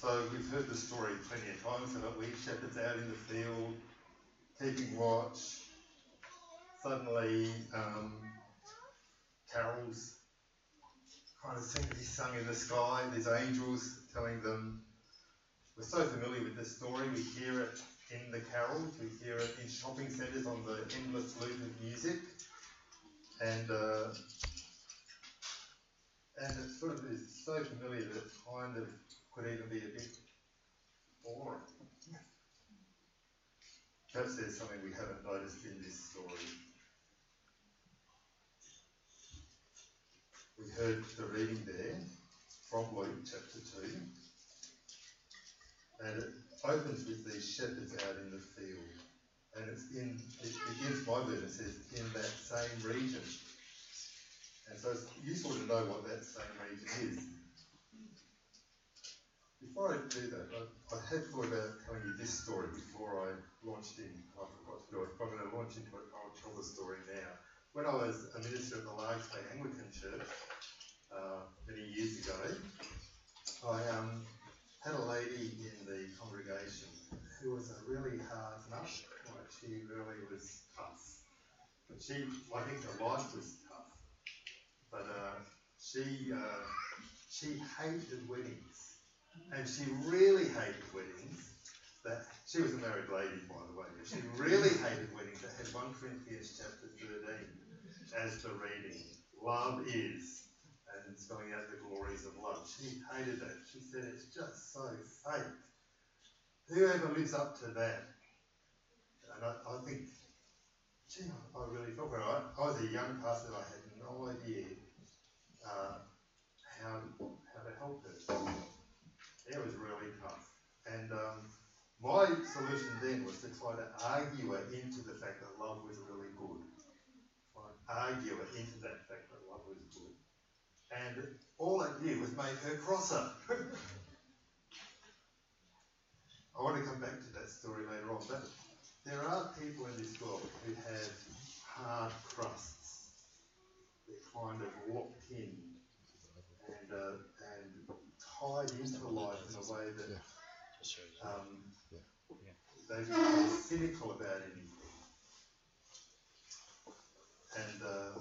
So we've heard the story plenty of times about wheat shepherds out in the field, keeping watch. Suddenly, um, carols kind of seem to be sung in the sky. There's angels telling them. We're so familiar with this story. We hear it in the carols. We hear it in shopping centres on the endless loop of music. And uh, and it sort of is so familiar that it kind of could even be a bit boring. Perhaps there's something we haven't noticed in this story. We heard the reading there from Luke chapter 2, and it opens with these shepherds out in the field. And it's in, it begins, my version says, in that same region. And so it's useful to know what that same region is. Before I do that, I, I had thought about telling you this story before I launched in. I forgot to do it. I'm going to launch into it, I'll tell the story now. When I was a minister at the large Bay Anglican Church uh, many years ago, I um, had a lady in the congregation who was a really hard nut. Like she really was tough. But she, I think her life was tough. but uh, she uh, she hated weddings, and she really hated weddings. That she was a married lady, by the way. She really hated weddings. That had one Corinthians chapter thirteen as the reading. Love is, and spelling out the glories of love. She hated that. She said it's just so fake. Whoever lives up to that, and I, I think, gee, I really felt her. I, I was a young pastor. I had no idea uh, how, how to help her. It was really tough. And um, my solution then was to try to argue her into the fact that love was really good. Try argue her into that fact that love was good. And all I did was make her crosser. I want to come back to that story later on, but there are people in this world who have hard crusts They kind of locked in and uh, tied into life in a way that um, they become cynical about anything. And uh,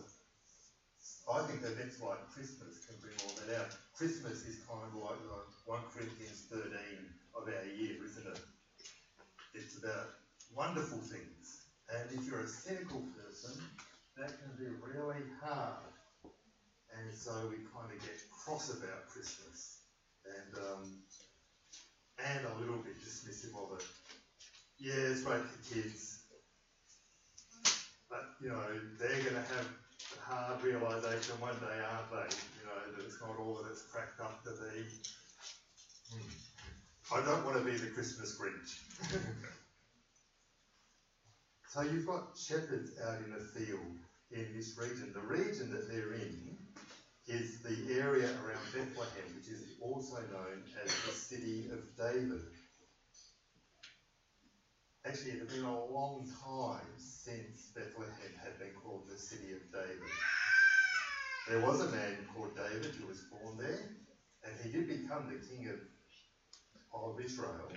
I think events like Christmas can bring all that out. Christmas is kind of like uh, 1 Corinthians 13 of our year, isn't it? It's about wonderful things. And if you're a cynical person, that can be really hard and so we kind of get cross about Christmas and um, and a little bit dismissive of it. Yeah, it's great for kids, but you know they're going to have the hard realization one day, aren't they? You know that it's not all that it's cracked up to be. I don't want to be the Christmas Grinch. so you've got shepherds out in the field in this region. The region that they're in is the area around Bethlehem, which is also known as the city of David. Actually, it had been a long time since Bethlehem had been called the city of David. There was a man called David who was born there, and he did become the king of, of Israel.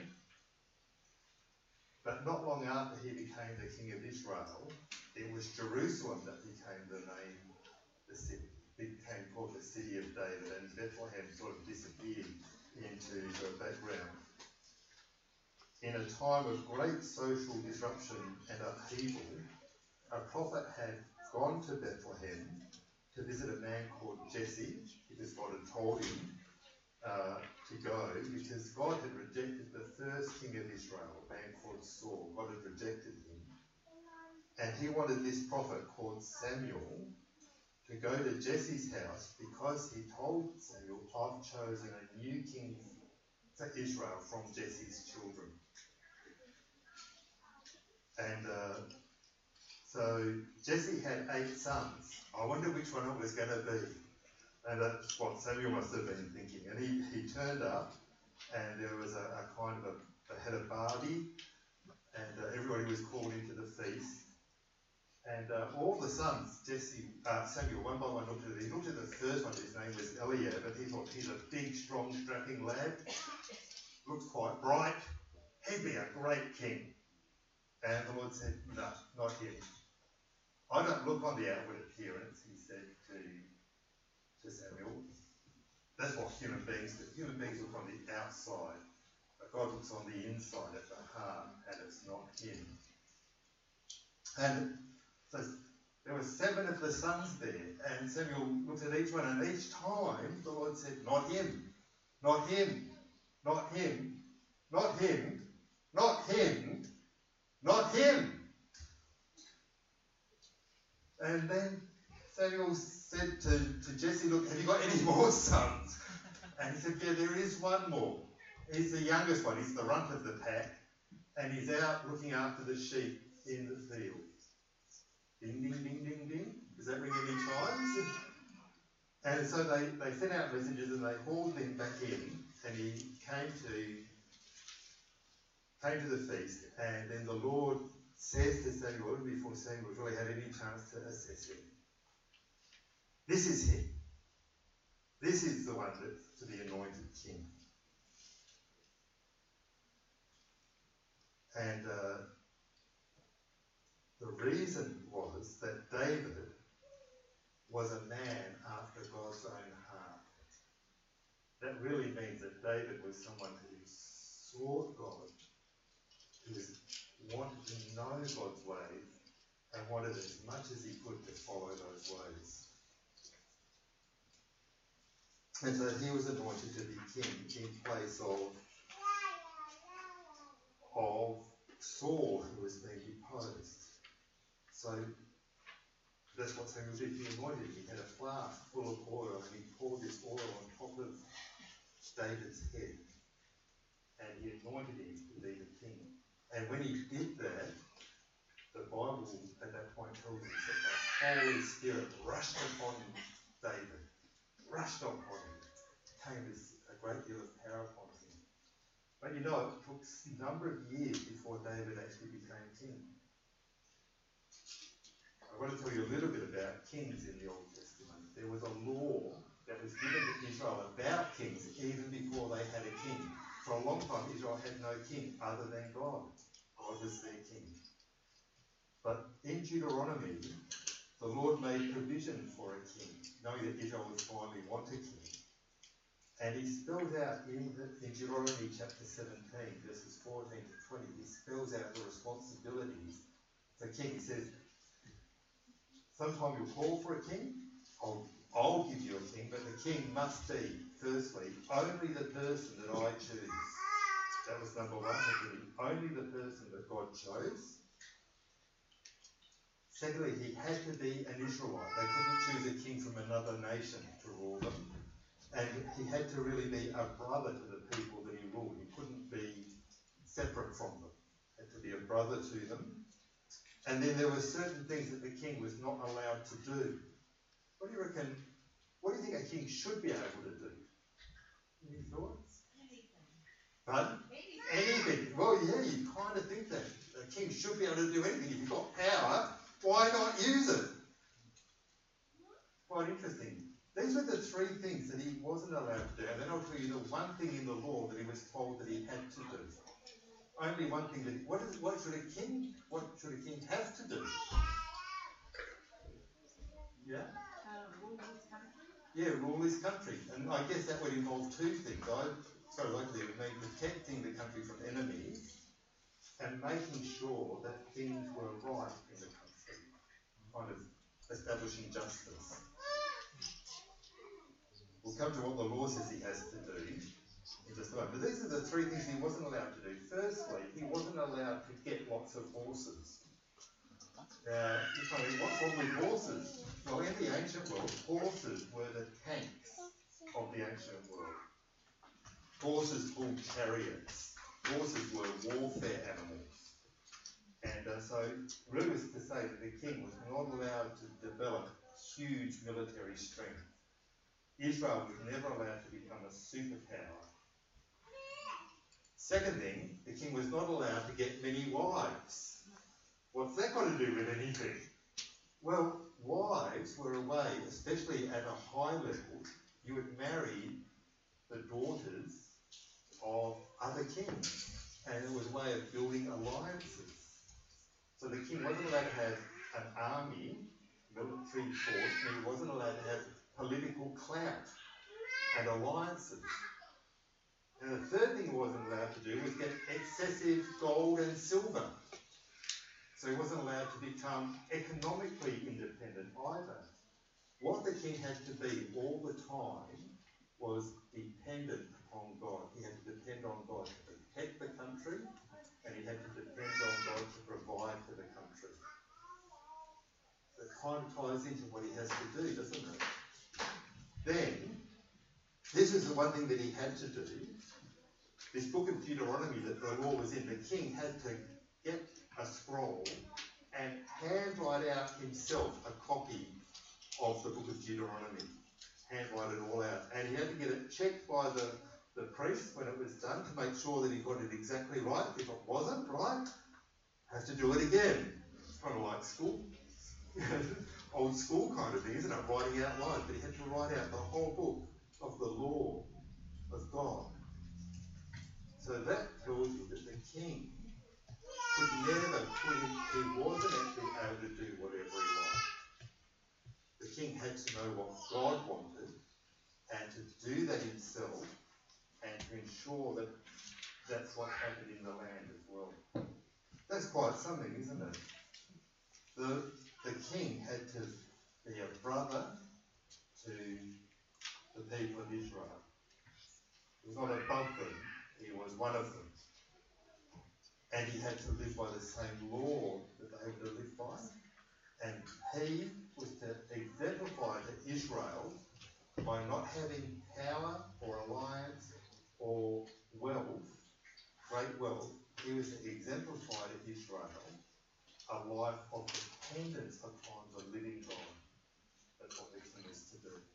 But not long after he became the king of Israel, it was Jerusalem that became the name, the city became called the city of David, and Bethlehem sort of disappeared into the background. In a time of great social disruption and upheaval, a prophet had gone to Bethlehem to visit a man called Jesse, because God had told him uh, to go, because God had rejected the first king of Israel, a man called Saul. God had rejected him. And he wanted this prophet called Samuel go to Jesse's house because he told Samuel, I've chosen a new king for Israel from Jesse's children. And uh, so Jesse had eight sons. I wonder which one it was going to be. And that's what Samuel must have been thinking. And he, he turned up, and there was a, a kind of a, a head of Barbie, and uh, everybody was called into the feast. And uh, all the sons, Jesse, uh, Samuel, one by one looked at it. He looked at the first one, his name was Eliab, and he thought, he's a big, strong, strapping lad. looks quite bright. He'd be a great king. And the Lord said, No, not him. I don't look on the outward appearance, he said to, to Samuel. That's what human beings do. Human beings look on the outside, but God looks on the inside at the heart, and it's not him. And so there were seven of the sons there, and Samuel looked at each one, and each time the Lord said, Not him, not him, not him, not him, not him, not him. And then Samuel said to, to Jesse, Look, have you got any more sons? And he said, Yeah, there is one more. He's the youngest one, he's the runt of the pack, and he's out looking after the sheep in the field. Ding, ding, ding, ding, ding. Does that ring any chimes? And so they, they sent out messengers and they hauled him back in, and he came to came to the feast, and then the Lord says to Samuel, before Samuel really had any chance to assess him, This is him. This is the one that's to be anointed king. And uh, the reason was that David was a man after God's own heart. That really means that David was someone who sought God, who wanted to know God's ways, and wanted as much as he could to follow those ways. And so he was anointed to be king in place of, of Saul, who was being deposed. So that's what Samuel did. He anointed him. He had a flask full of oil and he poured this oil on top of David's head. And he anointed him to be the king. And when he did that, the Bible at that point tells us that the Holy Spirit rushed upon David, rushed upon him, came as a great deal of power upon him. But you know, it took a number of years before David actually became king. I want to tell you a little bit about kings in the Old Testament. There was a law that was given to Israel about kings even before they had a king. For a long time, Israel had no king other than God. God was their king. But in Deuteronomy, the Lord made provision for a king, knowing that Israel would finally want a king. And he spells out in, the, in Deuteronomy chapter 17, verses 14 to 20, he spells out the responsibilities for king. Says, Sometime you'll call for a king. I'll, I'll give you a king, but the king must be, firstly, only the person that I choose. That was number one. Only the person that God chose. Secondly, he had to be an Israelite. They couldn't choose a king from another nation to rule them. And he had to really be a brother to the people that he ruled. He couldn't be separate from them. He had to be a brother to them. And then there were certain things that the king was not allowed to do. What do you reckon? What do you think a king should be able to do? Any thoughts? Anything. Pardon? Anything. anything. Well, yeah, you kind of think that. A king should be able to do anything. If you've got power, why not use it? Quite interesting. These were the three things that he wasn't allowed to do. And then I'll tell you the one thing in the law that he was told that he had to do only one thing that what is what should a king what should a king have to do? Yeah. Yeah, rule his country, and I guess that would involve two things. I so likely it would mean protecting the country from enemies and making sure that things were right in the country, kind of establishing justice. We'll come to what the law says he has to do just But these are the three things he wasn't allowed to do. Firstly, he wasn't allowed to get lots of horses. Me, what's wrong with horses? Well, in the ancient world, horses were the tanks of the ancient world. Horses pulled chariots. Horses were warfare animals. And uh, so, was to say that the king was not allowed to develop huge military strength. Israel was never allowed to become a superpower Second thing, the king was not allowed to get many wives. What's that got to do with anything? Well, wives were a way, especially at a high level, you would marry the daughters of other kings. And it was a way of building alliances. So the king wasn't allowed to have an army, military force, and he wasn't allowed to have political clout and alliances. And the third thing he wasn't allowed to do was get excessive gold and silver. So he wasn't allowed to become economically independent either. What the king had to be all the time was dependent upon God. He had to depend on God to protect the country, and he had to depend on God to provide for the country. It kind of ties into what he has to do, doesn't it? Then, this is the one thing that he had to do. This book of Deuteronomy that the law was in, the king had to get a scroll and handwrite out himself a copy of the book of Deuteronomy. Handwrite it all out. And he had to get it checked by the, the priest when it was done to make sure that he got it exactly right. If it wasn't right, has to do it again. It's kind of like school. Old school kind of thing, isn't it? Writing out lines. But he had to write out the whole book of the law of God. So that tells you that the king could never put in, he wasn't actually able to do whatever he liked. The king had to know what God wanted and to do that himself and to ensure that that's what happened in the land as well. That's quite something, isn't it? The, the king had to be a brother to the people of Israel. He was not above them, he was one of them. And he had to live by the same law that they had to live by. And he was to exemplify to Israel by not having power or alliance or wealth, great wealth. He was to exemplify to Israel a life of dependence upon the living God. That's what the is to do.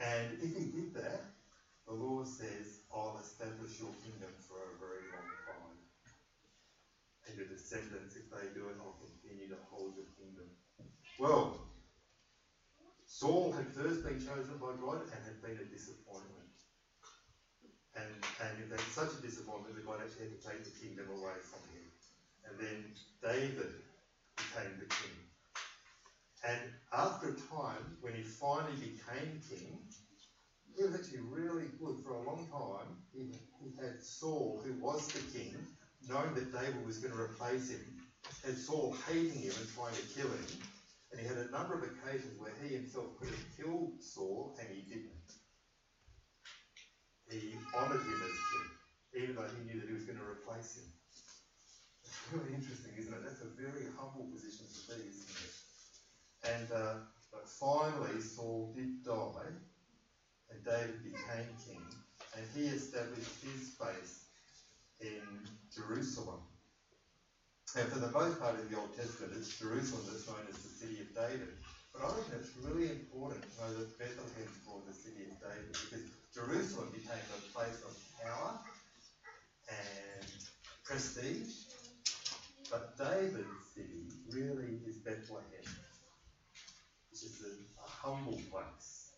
And if he did that, the law says, I'll establish your kingdom for a very long time. And your descendants, if they do it, I'll continue to hold your kingdom. Well, Saul had first been chosen by God and had been a disappointment. And, and such a disappointment that God actually had to take the kingdom away from him. And then David became the king. And after a time, when he finally became king, he was actually really good for a long time. He, he had Saul, who was the king, knowing that David was going to replace him, had Saul hating him and trying to kill him. And he had a number of occasions where he himself could have killed Saul, and he didn't. He honoured him as king, even though he knew that he was going to replace him. It's really interesting, isn't it? That's a very humble position to be, isn't it? And uh, but finally, Saul did die, and David became king, and he established his base in Jerusalem. And for the most part of the Old Testament, it's Jerusalem that's known as the city of David. But I think it's really important to know that Bethlehem's called the city of David because Jerusalem became a place of power and prestige. But David's city really is Bethlehem, is a, humble place.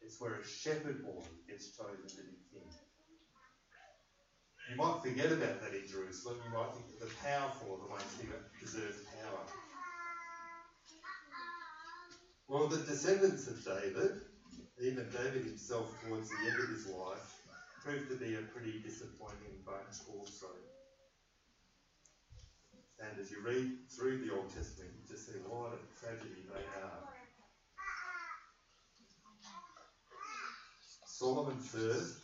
It's where a shepherd boy gets chosen to be king. You might forget about that in Jerusalem. You might think that the powerful the ones who deserve power. Well, the descendants of David, even David himself towards the end of his life, proved to be a pretty disappointing bunch also. And as you read through the Old Testament, you just see what a tragedy they are. Solomon first,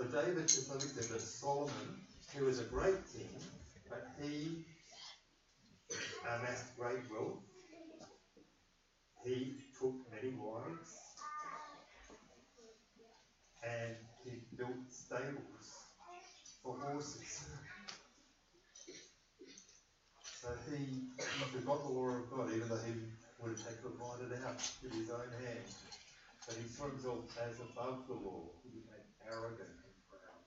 uh, David to some extent, but Solomon, who was a great king, but he amassed great wealth. He took many wives, and he built stables for horses. So he, he forgot the law of God, even though he would have to write it out with his own hand. But he saw himself as above the law. He became arrogant and proud.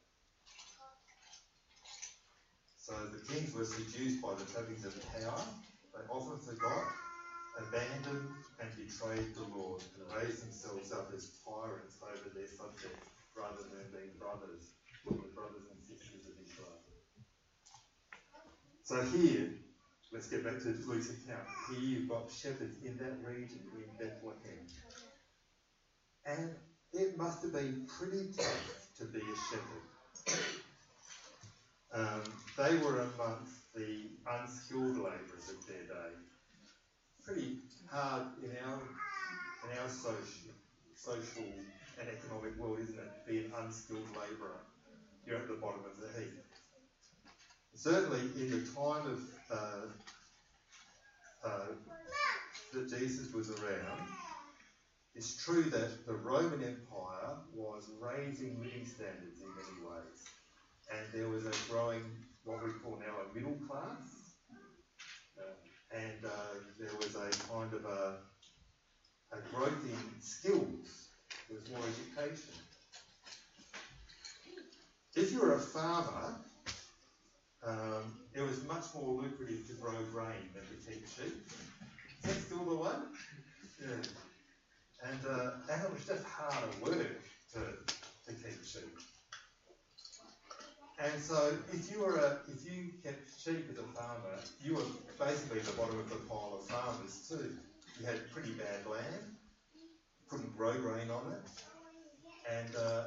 So the kings were seduced by the trappings of power. They often forgot abandoned and betrayed the Lord and raised themselves up as tyrants over their subjects rather than being brothers, the brothers and sisters of Israel. So here, let's get back to Luke's account. Here you've got shepherds in that region in Bethlehem. And it must have been pretty tough to be a shepherd. Um, they were amongst the unskilled labourers of their day. Pretty hard in our in our social social and economic world, isn't it? To be an unskilled labourer. You're at the bottom of the heap. Certainly in the time of uh, uh, that Jesus was around, it's true that the Roman Empire was raising living standards in many ways, and there was a growing, what we call now a middle class, uh, and uh, there was a kind of a, a growth in skills. There was more education. If you were a farmer, um, it was much more lucrative to grow grain than to keep sheep. Is that still the way? Yeah. And, uh, was just hard work to, to keep sheep. And so, if you were a, if you kept sheep as a farmer, you were basically at the bottom of the pile of farmers too. You had pretty bad land, couldn't grow grain on it, and uh,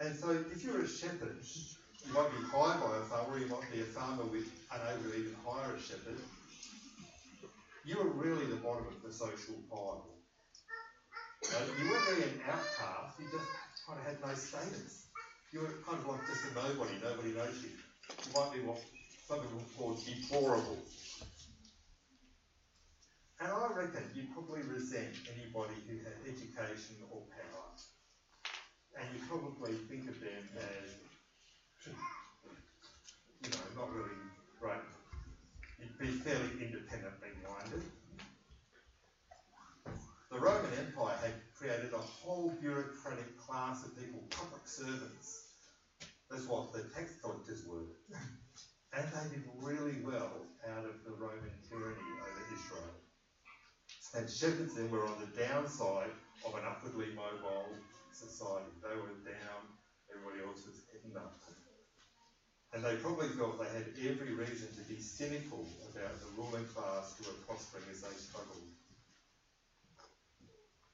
and so if you're a shepherd, you might be hired by a farmer, you might be a farmer with unable to even hire a shepherd. You were really the bottom of the social pile. You weren't really an outcast, you just kind of had no status. You were kind of like just a nobody, nobody knows you. You might be what some people call deplorable. And I reckon you probably resent anybody who had education or power. And you probably think of them as, you know, not really great. You'd be fairly independently minded. The Roman Empire had created a whole bureaucratic class of people, public servants. That's what the tax collectors were. and they did really well out of the Roman tyranny over Israel. And shepherds then were on the downside of an upwardly mobile society. They were down, everybody else was heading up. And they probably felt they had every reason to be cynical about the ruling class who were prospering as they struggled.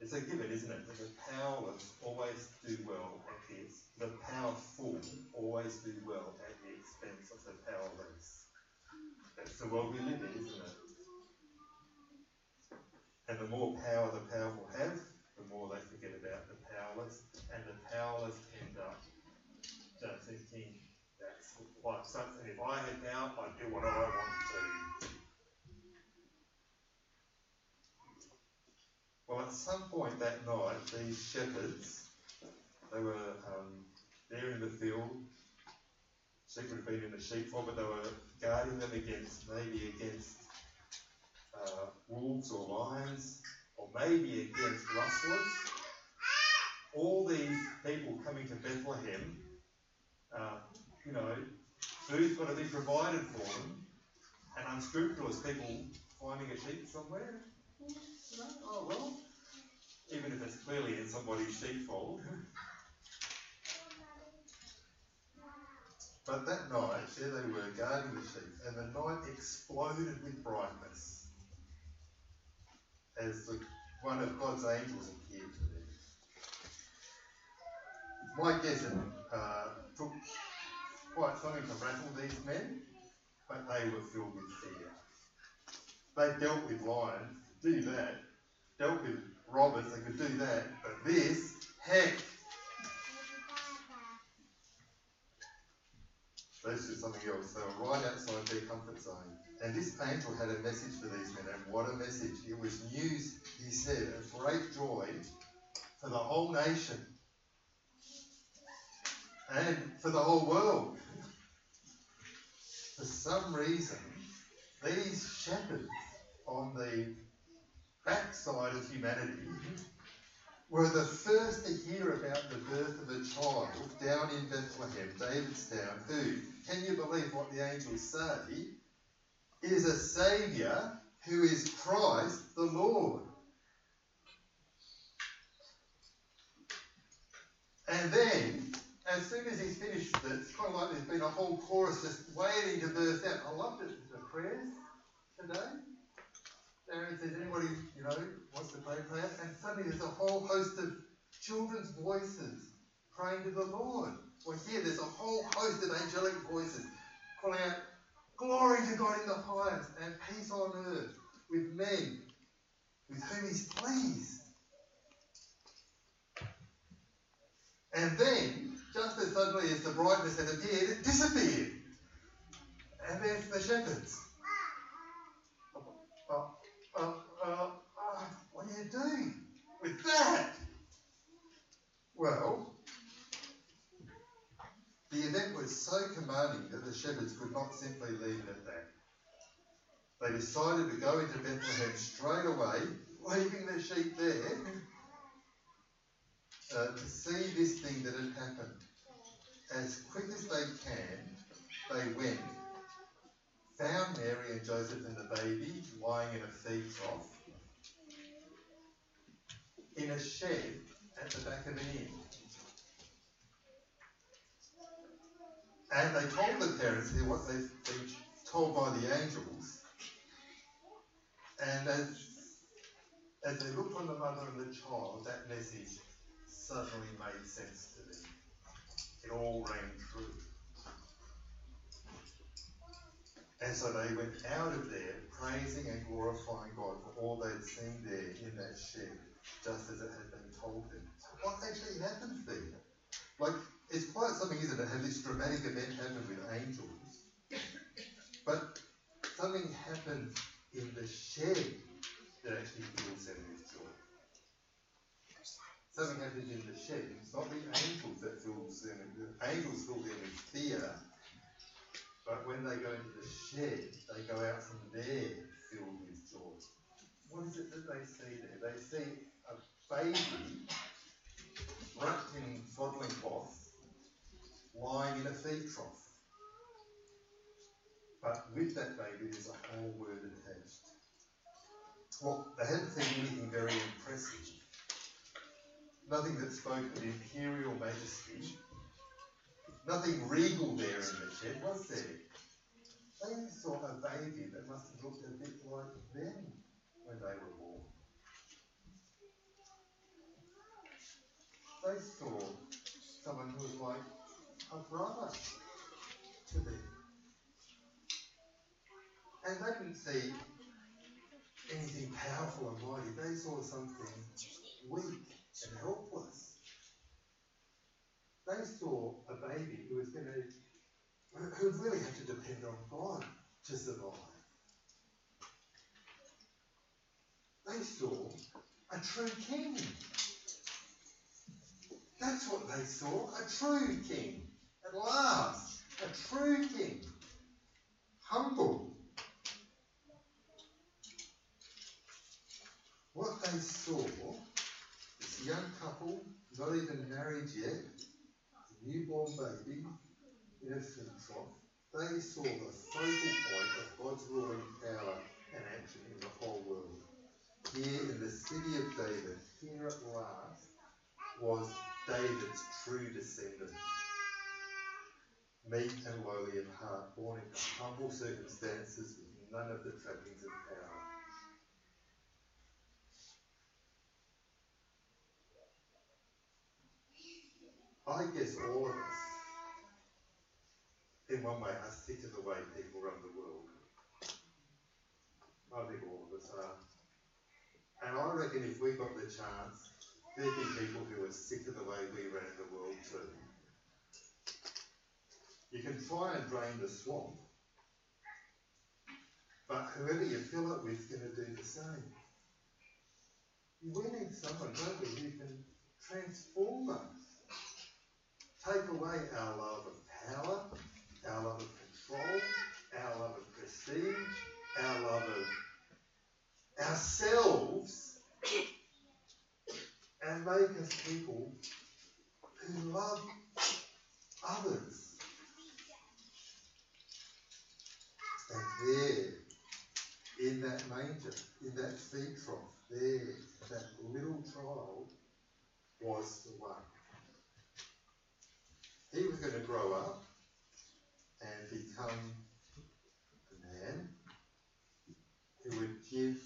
It's a given, isn't it, that the powerless always do well at the the powerful always do well at the expense of the powerless. That's the world we live in, isn't it? And the more power the powerful have, the more they forget about the powerless, and the powerless end up just thinking that's like something. If I had power, I'd do what I want to. Well, at some point that night, these shepherds, they were um, there in the field. Sheep would have been in the sheepfold, but they were guarding them against maybe against uh, wolves or lions, or maybe against rustlers. All these people coming to Bethlehem, uh, you know, food's got to be provided for them, and unscrupulous people finding a sheep somewhere. oh well, even if it's clearly in somebody's sheepfold. But that night, there they were guarding the sheep, and the night exploded with brightness as the, one of God's angels appeared to them. My guess it uh, took quite something to rattle these men, but they were filled with fear. They dealt with lions, do that. Dealt with robbers, they could do that. But this, heck, Let's do something else. They were right outside their comfort zone. And this angel had a message for these men, and what a message. It was news, he said, of great joy for the whole nation and for the whole world. For some reason, these shepherds on the backside of humanity were the first to hear about the birth of a child down in Bethlehem, David's town, who, can you believe what the angels say, is a Saviour who is Christ the Lord. And then, as soon as he's finished it, it's kind of like there's been a whole chorus just waiting to burst out. I loved it. The prayers today. Aaron says, anybody, you know, wants to pray, pray. And suddenly there's a whole host of children's voices praying to the Lord. Well, here there's a whole host of angelic voices calling out, Glory to God in the highest, and peace on earth with men with whom he's pleased. And then, just as suddenly as the brightness had appeared, it disappeared. And there's the shepherds. Uh, uh, uh, uh, what are you doing with that? Well, the event was so commanding that the shepherds could not simply leave it at that. They decided to go into Bethlehem straight away, leaving their sheep there, uh, to see this thing that had happened. As quick as they can, they went, found Mary and Joseph and the baby lying in a feed trough in a shed at the back of an inn. And they told the parents here what they've been told by the angels. And as, as they looked on the mother and the child, that message suddenly made sense to them. It all rang true. And so they went out of there praising and glorifying God for all they'd seen there in that shed, just as it had been told them. So what actually happened there? Like, it's quite something, isn't it? Have this dramatic event happen with angels, but something happened in the shed that actually fills them with joy. Something happens in the shed. It's not the angels that fills them. The angels fill them with fear, but when they go into the shed, they go out from there filled with joy. What is it that they see there? They see a baby wrapped in swaddling cloth lying in a feed trough. But with that baby, there's a whole word attached. Well, they hadn't seen anything very impressive. Nothing that spoke of imperial majesty. Nothing regal there in the shed, was there? They saw a baby that must have looked a bit like them when they were born. They saw someone who was like a brother to them. And they didn't see anything powerful and mighty. They saw something weak and helpless. They saw a baby who was going to, who really have to depend on God to survive. They saw a true king. That's what they saw, a true king. At last, a true king. Humble. What they saw, this young couple, not even married yet, newborn baby in a feed they saw the focal point of God's ruling power and action in the whole world. Here in the city of David, here at last, was David's true descendant. Meek and lowly in heart, born in humble circumstances with none of the trappings of power. I guess all of us, in one way, are sick of the way people run the world. I think all of us are. And I reckon if we got the chance, there'd be people who are sick of the way we ran the world too. You can try and drain the swamp, but whoever you fill it with is going to do the same. We need someone, don't we, who can transform us. Take away our love of power, our love of control, our love of prestige, our love of ourselves, and make us people who love others. And there in that manger, in that feed trough, there, that little child was the one. He was going to grow up and become a man who would give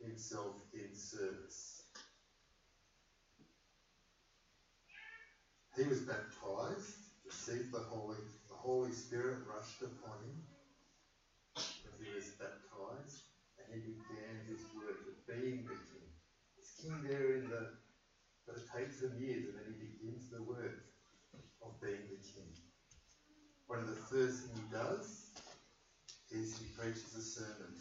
himself in service. He was baptized, received the Holy, the Holy Spirit rushed upon him when he was baptized, and he began his work of being the king. He's king there in the, but it takes him years, and then he begins the work being the king. One of the first things he does is he preaches a sermon.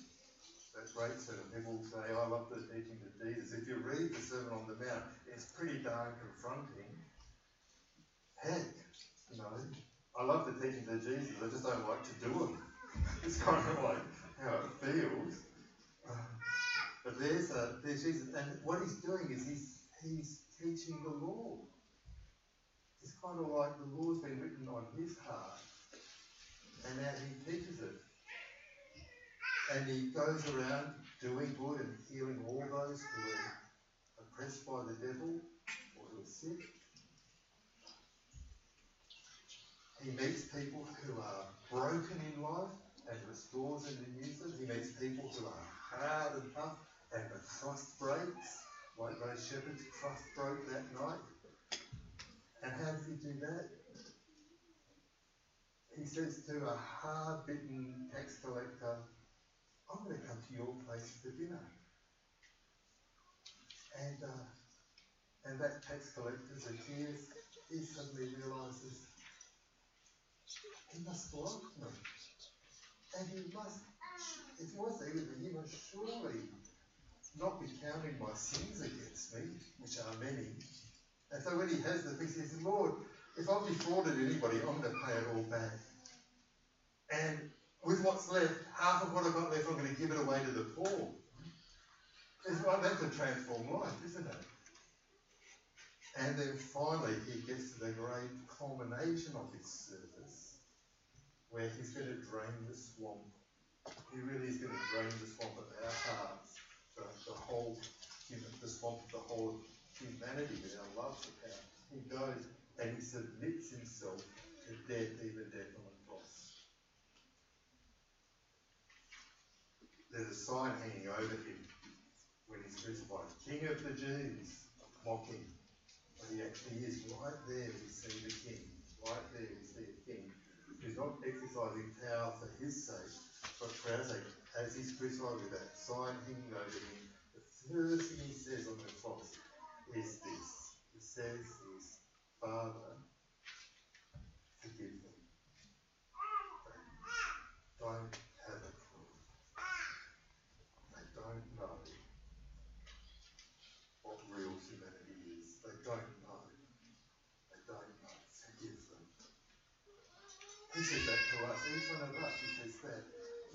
That great sermon. People say, oh, I love the teaching of Jesus. If you read the Sermon on the Mount, it's pretty darn confronting. Heck, you know, I love the teaching of Jesus, I just don't like to do them. It's kind of like how it feels. But there's, a, there's Jesus, and what he's doing is he's, he's teaching the law. It's kind of like the law's been written on his heart, and now he teaches it. And he goes around doing good and healing all those who are oppressed by the devil or who are sick. He meets people who are broken in life and restores and renews them. He meets people who are hard and tough and the trust breaks, like those shepherds' trust broke that night. And how does he do that? He says to a hard bitten tax collector, I'm going to come to your place for dinner. And, uh, and that tax collector, Zacchaeus, he suddenly realizes he must like me. And he must, If it was even, he must surely not be counting my sins against me, which are many. And so when he has the peace, he says, Lord, if I've defrauded anybody, I'm going to pay it all back. And with what's left, half of what I've got left, I'm going to give it away to the poor. That's a transformed life, isn't it? And then finally, he gets to the great culmination of his service, where he's going to drain the swamp. He really is going to drain the swamp of our hearts, the, whole, the swamp of the whole humanity with our loves of our. He goes and he submits himself to death, even death on the cross. There's a sign hanging over him when he's crucified, King of the Jews, mocking. But he actually is right there. We see the King. Right there, we see the King who's not exercising power for his sake, but for our sake. As he's crucified with that sign hanging over him, the first thing he says on the cross is this. He says is, Father, forgive them. They don't have a clue. They don't know what real humanity is. They don't know. They don't know. Forgive them. He says that to us, each one of us. He says that.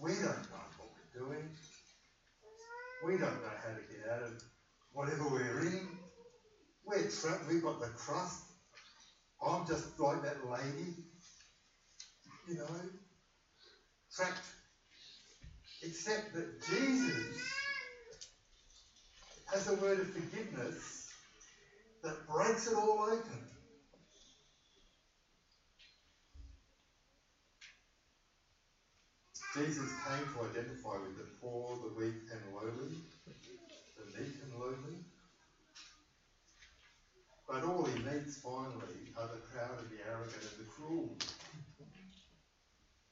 We don't know what we're doing. We don't know how to get out of whatever we're in. We're trapped. We've got the crust. I'm just like that lady, you know, trapped. Except that Jesus has a word of forgiveness that breaks it all open. Jesus came to identify with the poor, the weak and lowly, the meek and lowly. But all he meets finally are the proud and the arrogant and the cruel.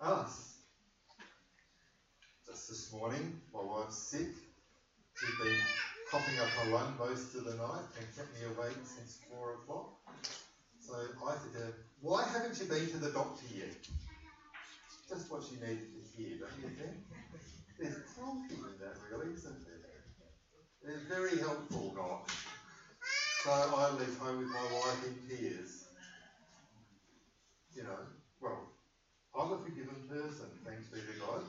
Us. Just this morning, my wife's sick. She's been coughing up her lung most of the night and kept me awake since four o'clock. So I said to her, Why haven't you been to the doctor yet? Just what she needed to hear, don't you think? There's cruelty in that, really, isn't there? It's very helpful, not. So I leave home with my wife in tears. You know, well, I'm a forgiven person, thanks be to God.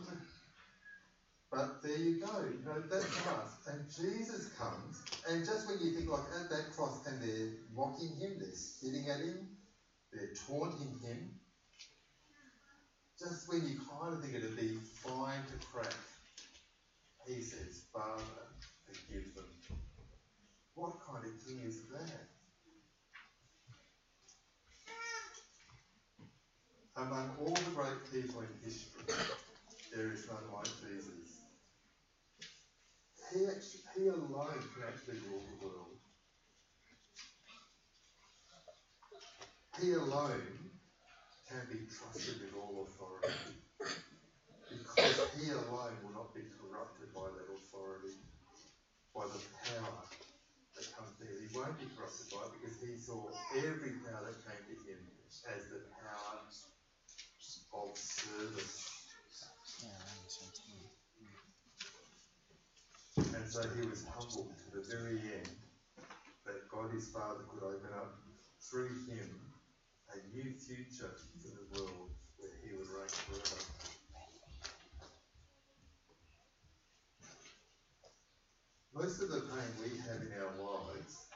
But there you go, you know, that's us. And Jesus comes, and just when you think like at that cross and they're mocking him, they're spitting at him, they're taunting him, just when you kind of think it'd be fine to crack, what kind of king is that? Among all the great people in history, there is none like Jesus. He, actually, he alone can actually rule the world. He alone can be trusted with all authority because he alone will not be corrupted by that authority, by the power that comes to him. He won't be it because he saw every power that came to him as the power of service. And so he was humbled to the very end that God his Father could open up through him a new future for the world where he would reign forever. Most of the pain we have in our lives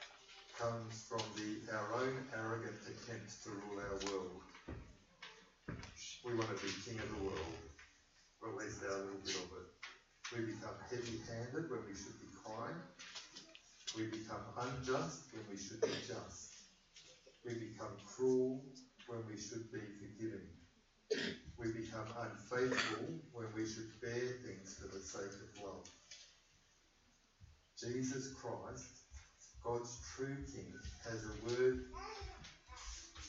comes from the, our own arrogant attempts to rule our world. We want to be king of the world, or at least our little bit of it. We become heavy handed when we should be kind. We become unjust when we should be just. We become cruel when we should be forgiving. We become unfaithful when we should bear things for the sake of love. Jesus Christ, God's true King, has a word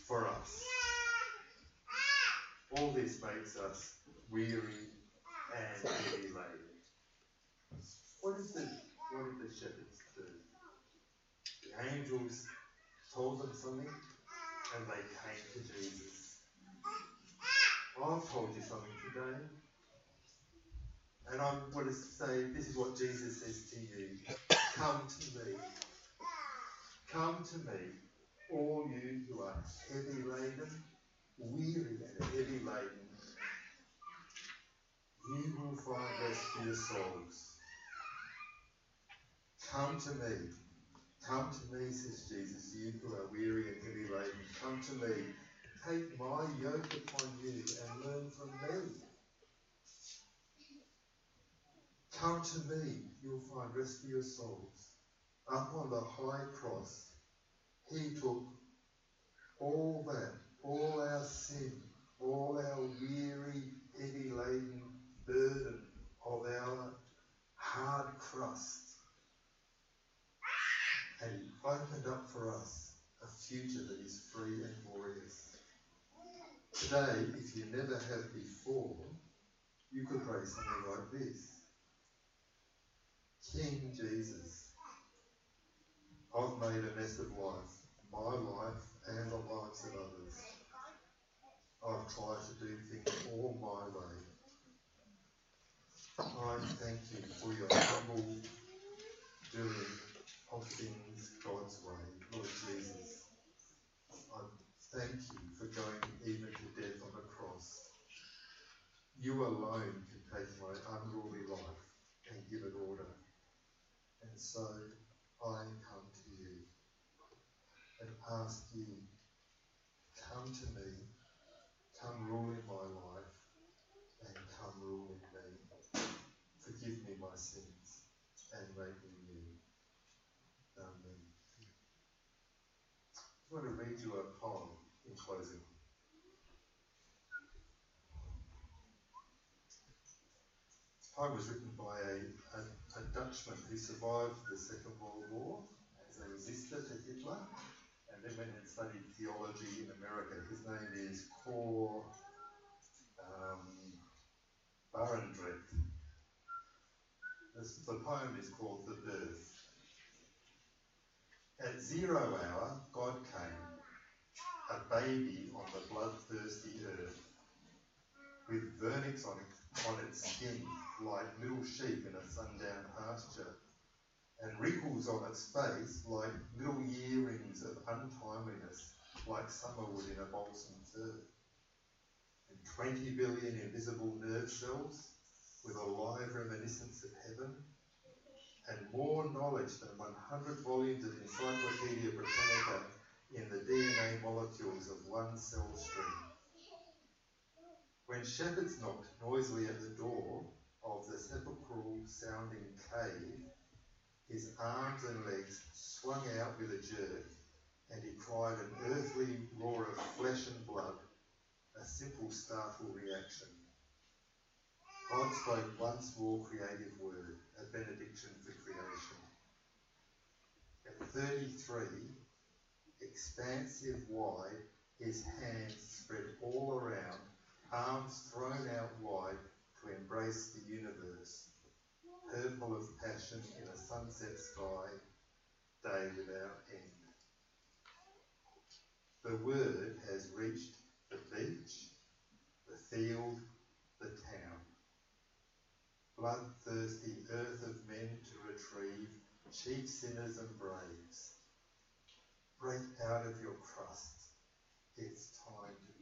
for us. All this makes us weary and heavy laden. What is the what did the shepherds do? The angels told them something and they came to Jesus. I've told you something today. And I want to say this is what Jesus says to you. Come to me. Come to me, all you who are heavy laden, weary and heavy laden. You will find rest for your souls. Come to me. Come to me, says Jesus, you who are weary and heavy laden. Come to me. Take my yoke upon you and learn from me. Come to me, you'll find rest for your souls. Up on the high cross, he took all that, all our sin, all our weary, heavy laden burden of our hard crust. And he opened up for us a future that is free and glorious. Today, if you never have before, you could pray something like this. King Jesus, I've made a mess of life, my life and the lives of others. I've tried to do things all my way. I thank you for your humble doing of things God's way, Lord Jesus. I thank you for going even to death on the cross. You alone can take my unruly life and give it order. And so I come to you and ask you, come to me, come rule in my life, and come rule in me. Forgive me my sins and make me new. Amen. I want to read you a poem in closing. This poem was written by a, a Dutchman who survived the Second World War as a resistor to Hitler and then went and studied theology in America. His name is Cor um. This, the poem is called The Birth. At zero hour, God came, a baby on the bloodthirsty earth, with vernix on, it, on its skin like little sheep in a sundown pasture, and wrinkles on its face like little earrings of untimeliness, like summerwood in a balsam fir. And 20 billion invisible nerve cells with a live reminiscence of heaven, and more knowledge than 100 volumes of Encyclopedia Britannica in the DNA molecules of one cell stream. When shepherds knocked noisily at the door of the sepulchral sounding cave, his arms and legs swung out with a jerk, and he cried an earthly roar of flesh and blood, a simple startled reaction. God spoke once more creative word, a benediction for creation. At 33, expansive wide, his hands spread all around, arms thrown out wide to embrace the universe, purple of passion in a sunset sky, day without end. The word has reached the beach, the field, the town. Bloodthirsty earth of men to retrieve, chief sinners and braves. Break out of your crust. It's time to